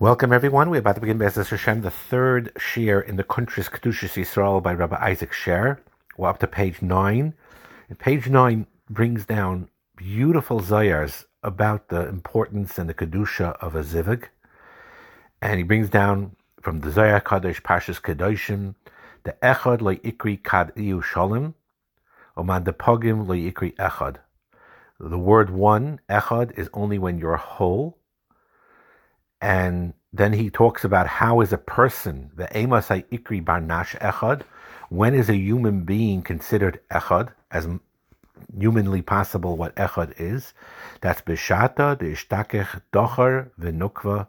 Welcome, everyone. We're about to begin Bezos Hashem, the third shir in the country's Kedushas Yisrael by Rabbi Isaac Sher. We're up to page nine. And page nine brings down beautiful zayars about the importance and the kedusha of a zivig, and he brings down from the Zayar Kadosh Pashas Kedoshim the Echad le Ikri Kad Iu Shalom, Oman the Pogim le Ikri Echad. The word one, Echad, is only when you're whole and then he talks about how is a person, the Emasai Ikri Barnash Echad, when is a human being considered Echad, as humanly possible what Echad is. That's Bishata, the Ishtakech, Docher, Venukva.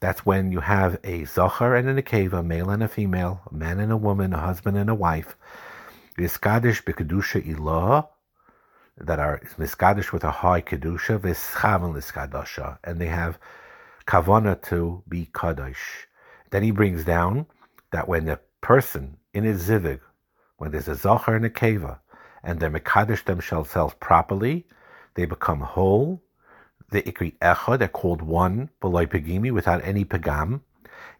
That's when you have a Zocher and a Nekeva, a male and a female, a man and a woman, a husband and a wife. Iskadish Bikadusha Ilah, that are Miskadish with a high Kedusha, Vischavan Liskadasha, and they have kavana to be kadosh. Then he brings down that when a person in his zivig, when there's a zachar and a keva, and they mekadosh themselves properly, they become whole. The ikri echa, they're called one, beloy pegimi, without any pegam.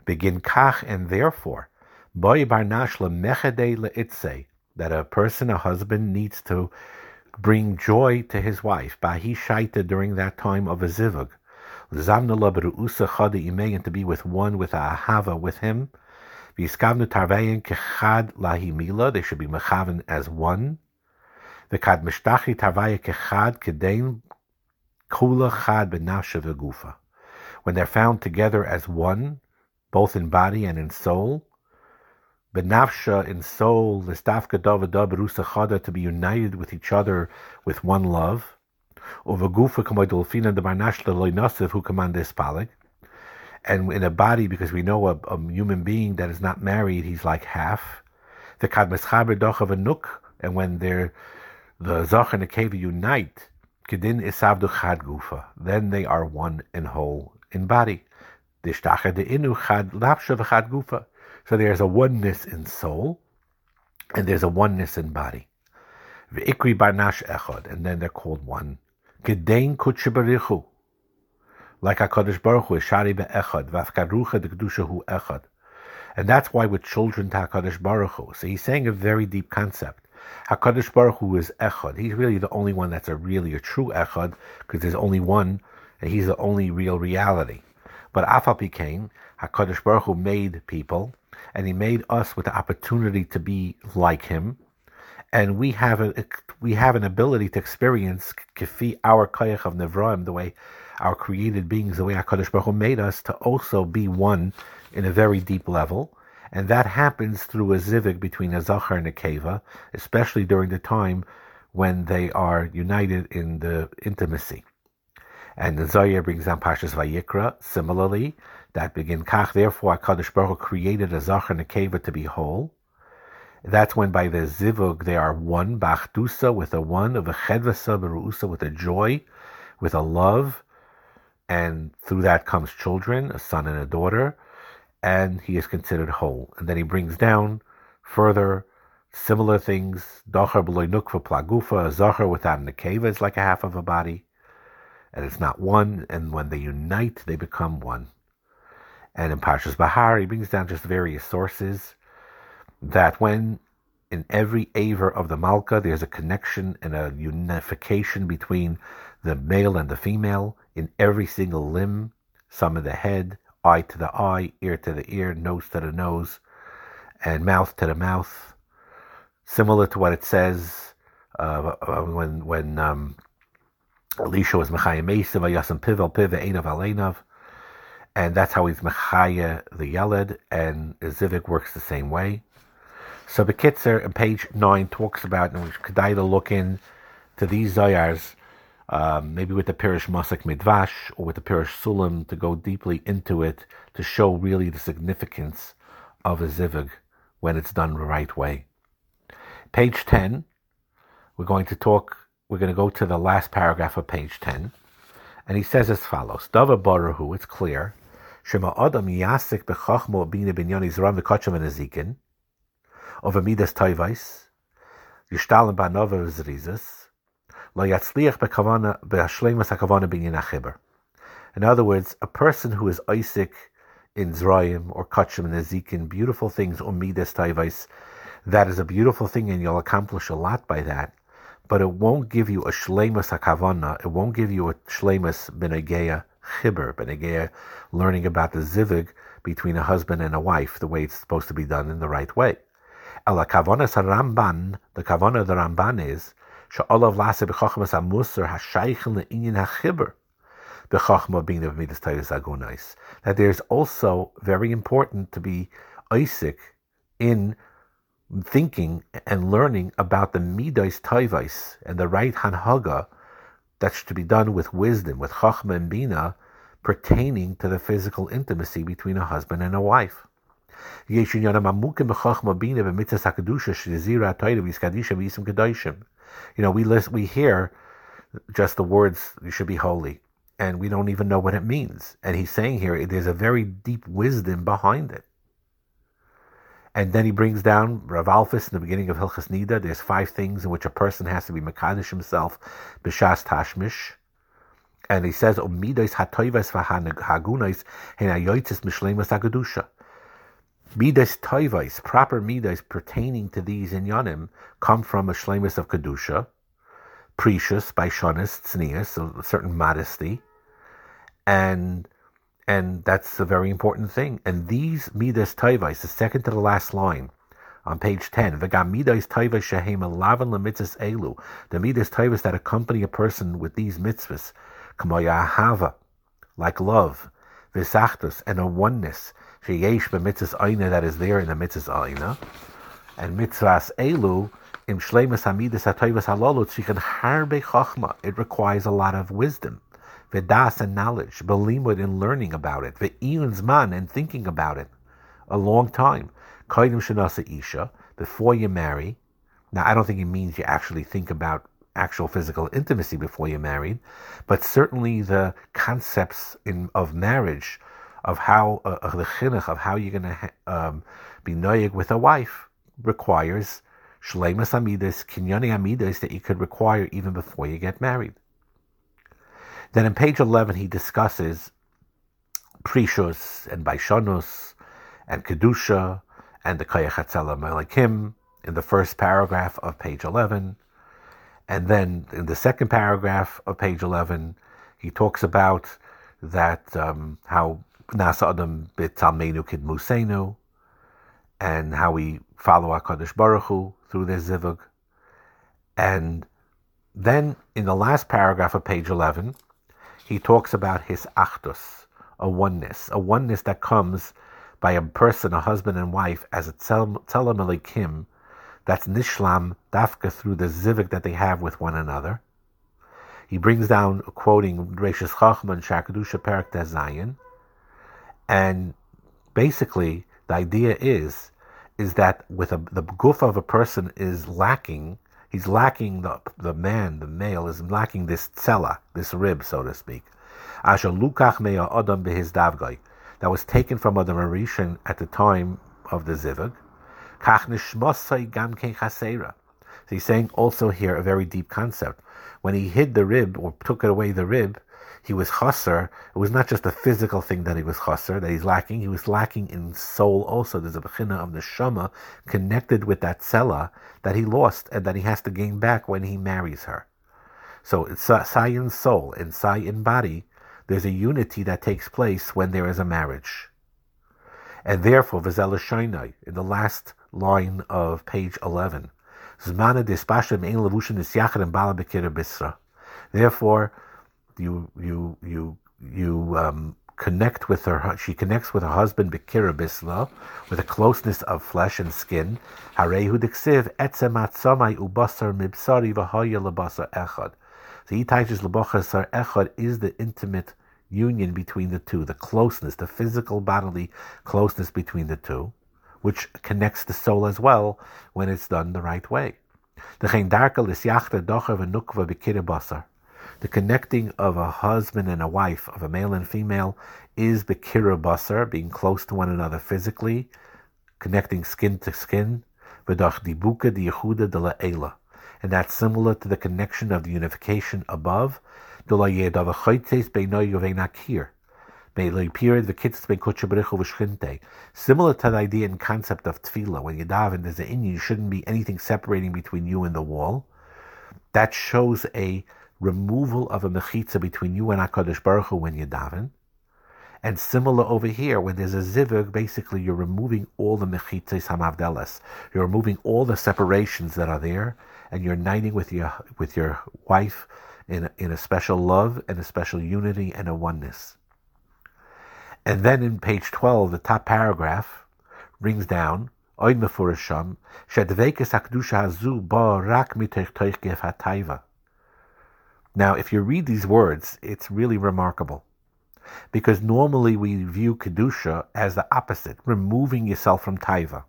Begin kach, and therefore, boy barnash lemechede leitze, that a person, a husband, needs to bring joy to his wife. Bahi shaita during that time of a zivug to be with one with ahava with him. They should be mechaven as one. V'kad mishtachi tarvaya kechad kedein kula chad v'gufa. When they're found together as one, both in body and in soul, benafsha in soul, listafka davada berusa to be united with each other with one love uvagufa kamoidolfina the barnashla loinasiv who command this palig. And in a body, because we know a, a, human being that is not married, he's like half. The kadmischaber of a nuk, and when they're the zach and the keva unite, kedin isavdu chad gufa, then they are one and whole in body. Dishtacha de inu chad lapsha v'chad gufa. So there's a oneness in soul, and there's a oneness in body. V'ikri barnash echad, and then they're called one. Gedein Kutshibarichu. Like HaKadosh Baruch Hu, Shari Be'echad, Vafkarucha de Kedusha Hu Echad. And that's why we're children to HaKadosh Baruch Hu. So he's saying a very deep concept. HaKadosh Baruch Hu is Echad. He's really the only one that's a really a true Echad, because there's only one, and he's the only real reality. But Afal became, HaKadosh Baruch Hu made people, and he made us with the opportunity to be like him, and we have a we have an ability to experience kifi our koyach of nevraim, the way our created beings, the way Hakadosh Baruch Hu made us to also be one in a very deep level, and that happens through a zivig between a zachar and a keva, especially during the time when they are united in the intimacy. And the Zohar brings down Pashas Vayikra. Similarly, that begin kach. Therefore, Hakadosh Baruch Hu created a zachar and a keva to be whole that's when by the zivug they are one, bachdusa with a one, of a chedvasa berusa with a joy, with a love, and through that comes children, a son and a daughter, and he is considered whole. And then he brings down further similar things. Docher beloy nukva plagufa, a zocher without an akeva is like a half of a body, and it's not one. And when they unite, they become one. And in Parshas Bahar, he brings down just various sources that when in every aver of the Malka there's a connection and a unification between the male and the female in every single limb, some of the head, eye to the eye, ear to the ear, nose to the nose, and mouth to the mouth. Similar to what it says uh, uh when when um, Elisha was Mechayim Mesa, Vayasam Pivel Piva Einav and that's how he's Mechaya the Yeled, and Zivik works the same way. So the Bekitzer on page 9 talks about, and we could look in to these Zayars, um, maybe with the Pirish Masak Midvash or with the Pirish Sulam to go deeply into it to show really the significance of a Zivig when it's done the right way. Page 10, we're going to talk, we're going to go to the last paragraph of page 10. And he says as follows Dava Baruhu, it's clear. Shema Adam Yasik Bechachmo Bina Binyan Izram V'Kacham and Ezekin of Amidas Toivais, Yishtalim Lo Yatzliach Be'ashlemas HaKavana. In other words, a person who is Isaac in Zrayim or Kachim and Ezekin, beautiful things, Umidas Taivais. That is a beautiful thing and you'll accomplish a lot by that. But it won't give you a Shlemas HaKavana. It won't give you a Shlemas Benegeya Chibur, Benegeya learning about the Zivig between a husband and a wife, the way it's supposed to be done in the right way. Ela Kavonas Ramban, the Kavana of the Ramban is, Sha'olav Lase B'chochmas HaMusar HaShaykhin Le'inyin HaChibur the Chachma being the Midas Titus Agunais. That there's also very important to be Isaac in thinking and learning about the Midas Taivais and the right Hanhaga that's to be done with wisdom, with Chachma and Bina, pertaining to the physical intimacy between a husband and a wife. You know, we list, we hear just the words, you should be holy and we don't even know what it means. And he's saying here there's a very deep wisdom behind it. And then he brings down Rav Alphys in the beginning of Hilchas Nida. There's five things in which a person has to be Makadish himself, Bishas Tashmish. And he says, Umidois hatoivas v'hagunais henayoitis mishlemas agadusha. Midas toivais, proper midas pertaining to these inyanim, come from a shlemus of kedusha, precious by shonis tznius, a certain modesty, and and that's a very important thing. And these midas taivais, the second to the last line on page 10, v'gam midas taivais shehem lavan lemitzvahs elu, the midas taivais that accompany a person with these mitzvahs, kamoya hava, like love, v'sachtus, and a oneness, sheyesh b'mitzvahs aina that is there in the mitzvahs aina, and mitzvahs elu, im shleimus hamidus hatoivas halalu tzrichen harbe chachma. It requires a lot of wisdom, vedas and knowledge, belimud and learning about it, ve'iyun man and thinking about it, a long time. Kaidim shenasa isha before you marry. Now, I don't think it means you actually think about actual physical intimacy before you're married, but certainly the concepts in, of marriage, of how uh, the chinuch of how you're going to um, be noyig with a wife, requires Shleimas Amidas, Kinyani Amidas that you could require even before you get married. Then in page 11, he discusses Prishus and Baishonus and Kedusha and the Kayachatzela Melikim in the first paragraph of page 11. And then in the second paragraph of page 11, he talks about that um, how Nasa Adam bit Talmenu Kid Musenu and how we follow HaKadosh Baruch Hu through their zivug. And then in the last paragraph of page 11, he talks about his achdus, a oneness, a oneness that comes by a person, a husband and wife, as a tzelem elikim, that's nishlam dafka through the zivug that they have with one another. He brings down, quoting Rashis Chachman, Shakadusha Perak Zayin, and basically the idea is is that with a, the goof of a person is lacking, he's lacking the the man, the male is lacking this tzela, this rib, so to speak. Asher lukach mea adam behis davgai, that was taken from Adam Arishan at the time of the zivug. So he's saying also here a very deep concept. When he hid the rib or took away the rib, he was chaser. It was not just a physical thing that he was chaser, that he's lacking. He was lacking in soul also. There's a bechina of the shama connected with that sela that he lost and that he has to gain back when he marries her. So it's sai in soul and sai in body. There's a unity that takes place when there is a marriage. And therefore, Vizela Shainai, in the last line of page 11, Zmana Dispashim Ein Levushin Nisyachar and Bala. Therefore, you you you you um, connect with her. She connects with her husband Bekira Bisla with a closeness of flesh and skin. Harehu diksiv etzemat ubasar mibsari v'haya lebasar echad. So itaishis lebachasar echad is the intimate union between the two, the closeness, the physical bodily closeness between the two, which connects the soul as well when it's done the right way. The docher v'nukva bekira basar. The connecting of a husband and a wife, of a male and female, is the basar, being close to one another physically, connecting skin to skin, v'dach dibuka di yehuda de la la'ela. And that's similar to the connection of the unification above, the Similar to the idea and concept of tefillah, when you daven, there's an in you shouldn't be anything separating between you and the wall. That shows a removal of a mechitza between you and Hakadosh Baruch Hu when you daven. And similar over here, when there's a zivug, basically you're removing all the mechitzes hamavdelas. You're removing all the separations that are there, and you're uniting with your with your wife in a, in a special love and a special unity and a oneness. And then in page 12, the top paragraph rings down, Oid mefurasham, shedvekes hakdusha hazu ba rak hataiva. Now, if you read these words, it's really remarkable. Because normally we view Kedusha as the opposite, removing yourself from Taiva.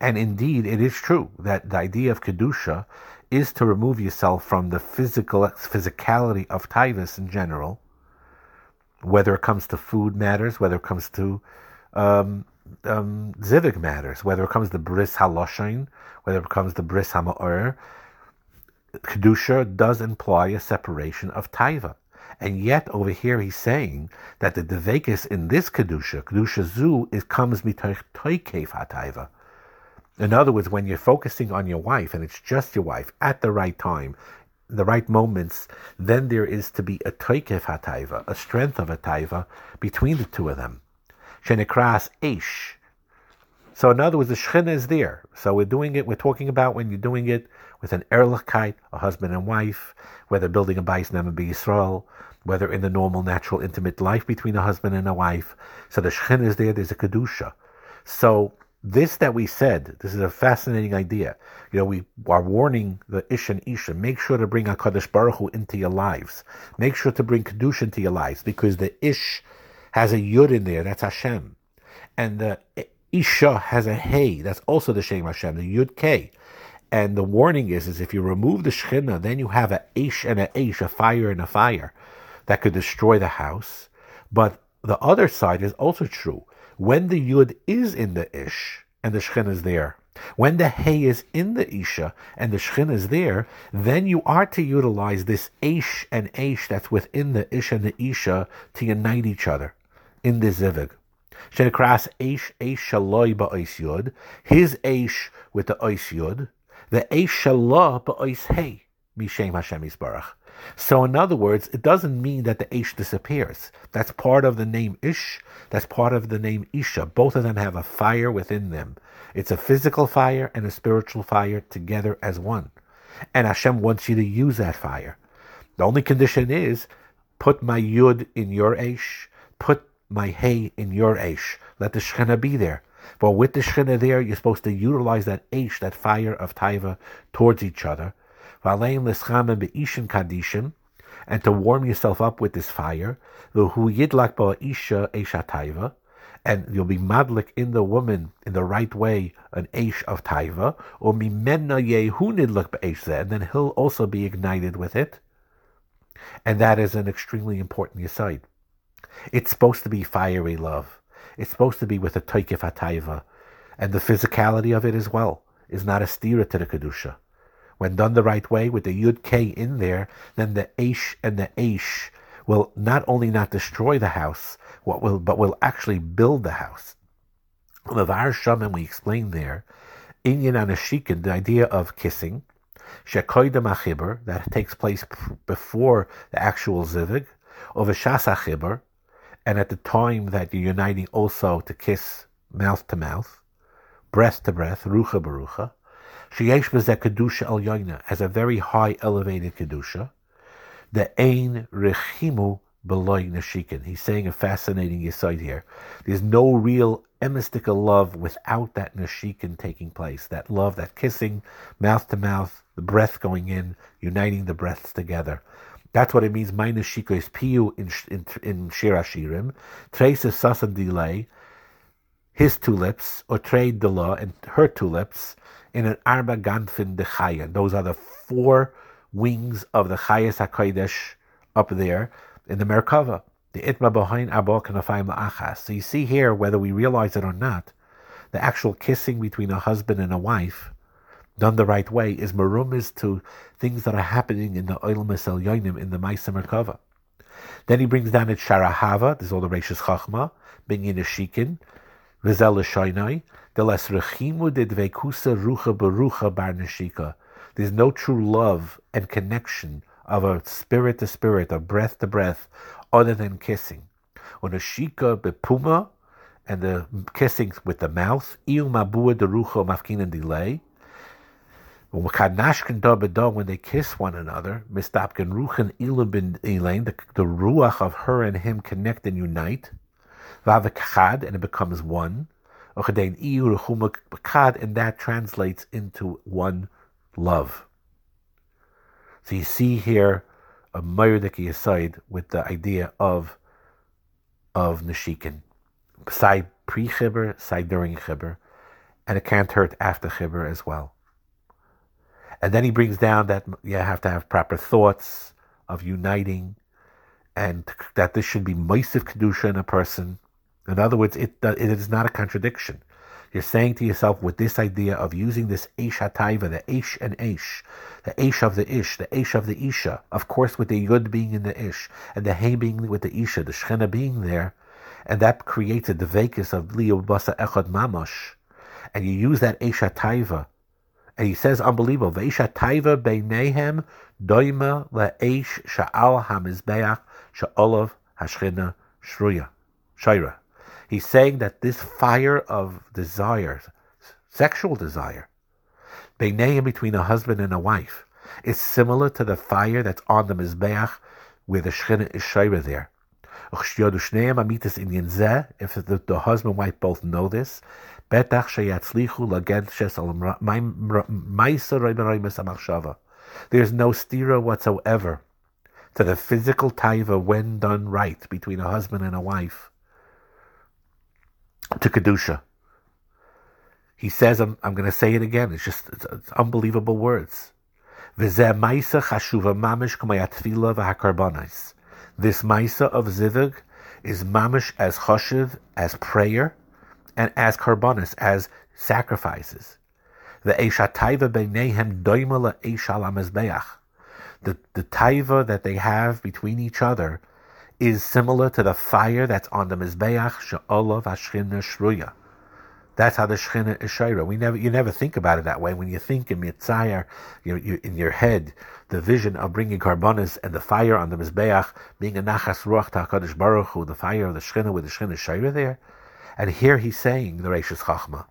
And indeed, it is true that the idea of Kedusha is to remove yourself from the physical physicality of Taivas in general, whether it comes to food matters, whether it comes to um, um, zivig matters, whether it comes to bris haloshain, whether it comes to bris hama'or, kedusha does imply a separation of taiva. And yet over here he's saying that the devekis in this kedusha, kedusha zu, it comes mitoich toikev hataiva. In other words, when you're focusing on your wife and it's just your wife at the right time, the right moments, then there is to be a toikev hataiva, a strength of a taiva between the two of them. Shenikras ish. So in other words, the shechina is there. So we're doing it. We're talking about when you're doing it with an erlichkeit, a husband and wife, whether building a bais be Yisrael, whether in the normal, natural, intimate life between a husband and a wife. So the shechina is there. There's a kedusha. So this that we said, this is a fascinating idea. You know, we are warning the Ish and Isha, make sure to bring HaKadosh Baruch Hu into your lives. Make sure to bring Kedusha into your lives because the Ish has a Yud in there, that's Hashem. And the Isha has a Hey, that's also the Shem Hashem, the Yud K. And the warning is, is if you remove the Shechina, then you have a Ish and a Ish, a fire and a fire that could destroy the house. But the other side is also true when the Yud is in the Ish and the Shechin is there, when the Hay is in the Isha and the Shechin is there, then you are to utilize this Aish and Aish that's within the Ish and the Isha to unite each other in the Zivig. Shenekras Aish Aish Shaloi Ba'is Yud, his Aish with the Ois Yud, the Aish Shalah Ba'is Hay, Mishem Hashem Yisbarach. So, in other words, it doesn't mean that the Ish disappears. That's part of the name Ish, that's part of the name Isha. Both of them have a fire within them. It's a physical fire and a spiritual fire together as one. And Hashem wants you to use that fire. The only condition is put my Yud in your Ish, put my Hay in your Ish. Let the Shekhinah be there. But with the Shekhinah there, you're supposed to utilize that Ish, that fire of Taiva, towards each other and to warm yourself up with this fire, and you'll be madlik in the woman in the right way, an aish of taiva, or and then he'll also be ignited with it. And that is an extremely important aside. It's supposed to be fiery love. It's supposed to be with a toikif hataiva, and the physicality of it as well is not a stira to the kedusha. When done the right way with the Yud K in there, then the Aish and the Aish will not only not destroy the house, what will but will actually build the house. The Levar Shaman, we explained there, Inyan Anashikin, the idea of kissing, Shekoidem Achibur, that takes place before the actual Zivig, of a Shas Achibur, and at the time that you're uniting also to kiss mouth to mouth, breath to breath, rucha barucha, Sheyesh b'zeh kedusha el yoina has a very high elevated kedusha. The ein rechimu beloy nashikin. He's saying a fascinating aside here. There's no real emystical love without that nashikin taking place. That love, that kissing, mouth to mouth, the breath going in, uniting the breaths together. That's what it means. Minus nashika is piu in in, in shirashirim. Trace is sasan delay. His two lips, or trade the law, and her two lips in an Arba Ganfin de Chaya. Those are the four wings of the Chayas HaKodesh up there in the Merkava. The Itma behind Abba Kanafayim Achas. So you see here, whether we realize it or not, the actual kissing between a husband and a wife, done the right way, is marumis to things that are happening in the Oilmas El Yoinim in the Maisa Merkava. Then he brings down at Sharahava, there's all the Rashis Chachma, Binyan Ashikin, Vizel Shainai, the Les Rechimu de Dvekusa Rucha Barucha Bar Nashika. There's no true love and connection of a spirit to spirit, of breath to breath, other than kissing. On a bepuma, and the kissing with the mouth, iu mabua de rucho mafkin and delay. When they kiss one another, the, ruach of her and him connect and unite, and it becomes one. And that translates into one love. So you see here a Mayurdiki aside with the idea of of Nishikin. Side pre chibur, side during chibur, and it can't hurt after chibur as well. And then he brings down that you have to have proper thoughts of uniting, and that this should be moisiv kedusha in a person. In other words, it uh, it is not a contradiction. You're saying to yourself with this idea of using this Eish HaTaiva, the Eish and Eish, the Eish of the Ish, the Eish of the Isha, of course with the Yud being in the Ish, and the Hay being with the Isha, the Shechina being there, and that created the Vekas of Leo Basa Echad Mamash, and you use that Eish HaTaiva, and he says unbelievable, Doima. He's saying that this fire of desire, sexual desire, between a husband and a wife, is similar to the fire that's on the Mizbeach where the Shechina is Shaira there. If the, husband and wife both know this, there's no stira whatsoever to the physical taiva when done right between a husband and a wife to Kedusha. He says, I'm, I'm going to say it again, it's just it's, it's unbelievable words. This Maisa of Zivig is mamish as choshev, as prayer, and as karbonis, as sacrifices. The Eisha Taiva Beinehem Doimala Eisha The the taiva that they have between each other is similar to the fire that's on the Mizbeach She'olav Hashchina Shruya. That's how the Shechina is Shaira. We never, you never think about it that way. When you think in Mitzayar, you, you, in your head, the vision of bringing carbonis and the fire on the Mizbeach being a Nachas Ruach Ta'akadosh Baruch Hu, the fire of the Shechina with the Shechina Shaira there. And here he's saying, the Reishis Chachma,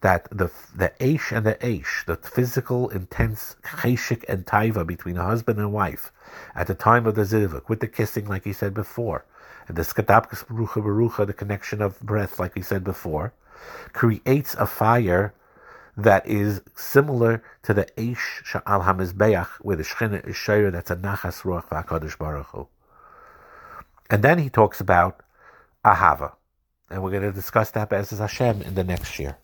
that the the Aish and the Aish, the physical, intense cheshik and taiva between a husband and wife at the time of the zivuk, with the kissing, like he said before, and the skatapkas barucha barucha, the connection of breath, like he said before, creates a fire that is similar to the Aish Sha'al HaMizbeach, where the Shechina is Shayr, that's a Nachas Ruach VaKadosh Baruch Hu. And then he talks about Ahava. And we're going to discuss that as Hashem in the next year.